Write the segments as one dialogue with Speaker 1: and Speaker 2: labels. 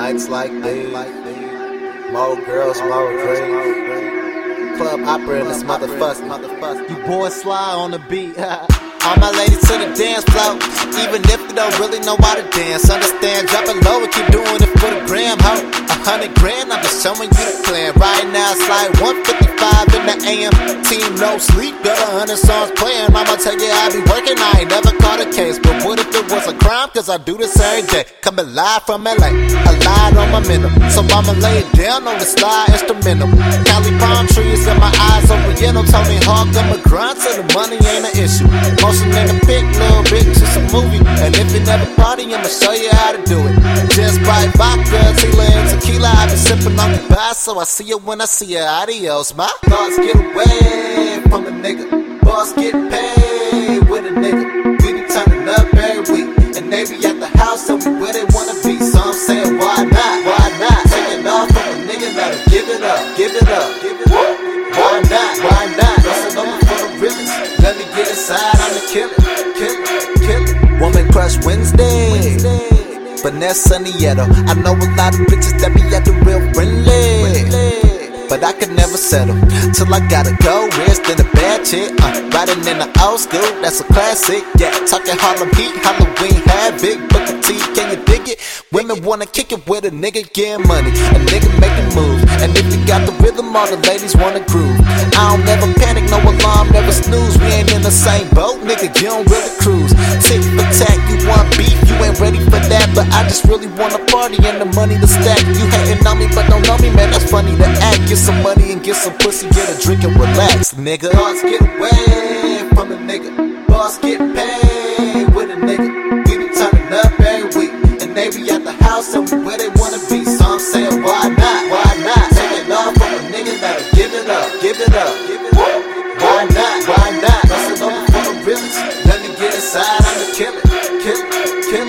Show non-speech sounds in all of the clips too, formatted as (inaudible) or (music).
Speaker 1: Nights like these, more girls, more drinks. Club opera in this motherfucker. You boys sly on the beat. (laughs) All my ladies to the dance floor. Even if they don't really know how to dance, understand, drop it low and keep doing it for the gram, ho. A hundred grand, I'm just showing you the plan. Right now it's like 155 in the AM. No sleep, got a hundred songs playing. I'ma tell you I be working, I ain't never caught a case. But what if it was a crime? Cause I do this every day. Coming live from LA, a light on my minnow. So I'ma lay it down on the slide instrumental. Cali palm trees in my eyes yellow. Tony Hawk, I'm a grind, so the money ain't an issue. Motion in the pic, little bitch, it's a movie. And if you never party, I'ma show you how to do it. Just buy vodka, tequila, and tequila. Been on the bar, so I see you when I see you. Adios, my thoughts get away from a nigga. Boss get paid with a nigga. We be turning up every week, and they be at the house, so we where they wanna be. So I'm saying, why not? Why not? Taking off from a nigga, it up, give it up, give it up. Vanessa Nieto. I know a lot of bitches that be at the real friendly. But I could never settle till I gotta go. Worse than a bad chick. Uh, riding in the old school, that's a classic. Yeah, talking Harlem Heat, Halloween Havoc, Booker T, can you dig it? Women wanna kick it with a nigga getting money, a nigga making moves. And if you got the rhythm, all the ladies wanna groove. I don't never panic, no alarm, never snooze. We ain't in the same boat, nigga, you don't really cruise. Tick for tack, you just really wanna party and the money to stack. You hating on me, but don't know me, man, that's funny to act. Get some money and get some pussy, get a drink and relax, nigga. Boss get away from a nigga. Boss get paid with a nigga. We be turning up every week, and they be at the house and where they wanna be. So I'm saying, why not? Why not? Taking off from a nigga that'll give it up, give it up, give it up. Why not? Why not? That's over for the realest. Let me get inside,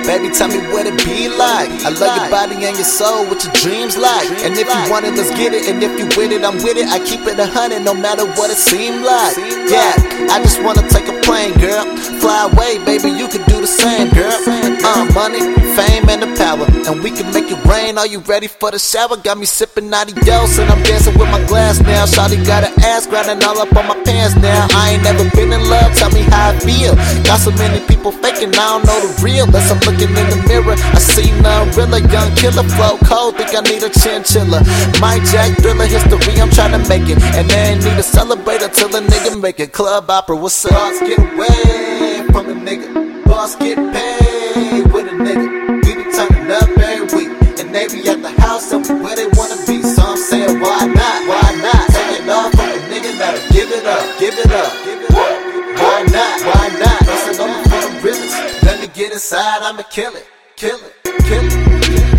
Speaker 1: Baby, tell me what it be like. I love your body and your soul, what your dreams like. And if you want it, let's get it. And if you with it, I'm with it. I keep it a hundred, no matter what it seem like. Yeah, I just wanna take a plane, girl. Fly away, baby, you could do the same, girl. Uh, money, fame, and the power. And we can make it rain. Are you ready for the shower? Got me sipping adios, and I'm dancing with my glass now. Shawty got an ass grinding all up on my pants now. I ain't never been in love, tell me how I feel. Got so many people faking, I don't know the real. I'm looking in the mirror, I see none realer. Young killer flow cold, think I need a chinchilla. My Jack thriller history, I'm trying to make it. And they ain't need to celebrate until a nigga make it. Club opera, what's up? Boss get away from the nigga. Boss get get inside, I'ma kill it, kill it, kill it. Kill it.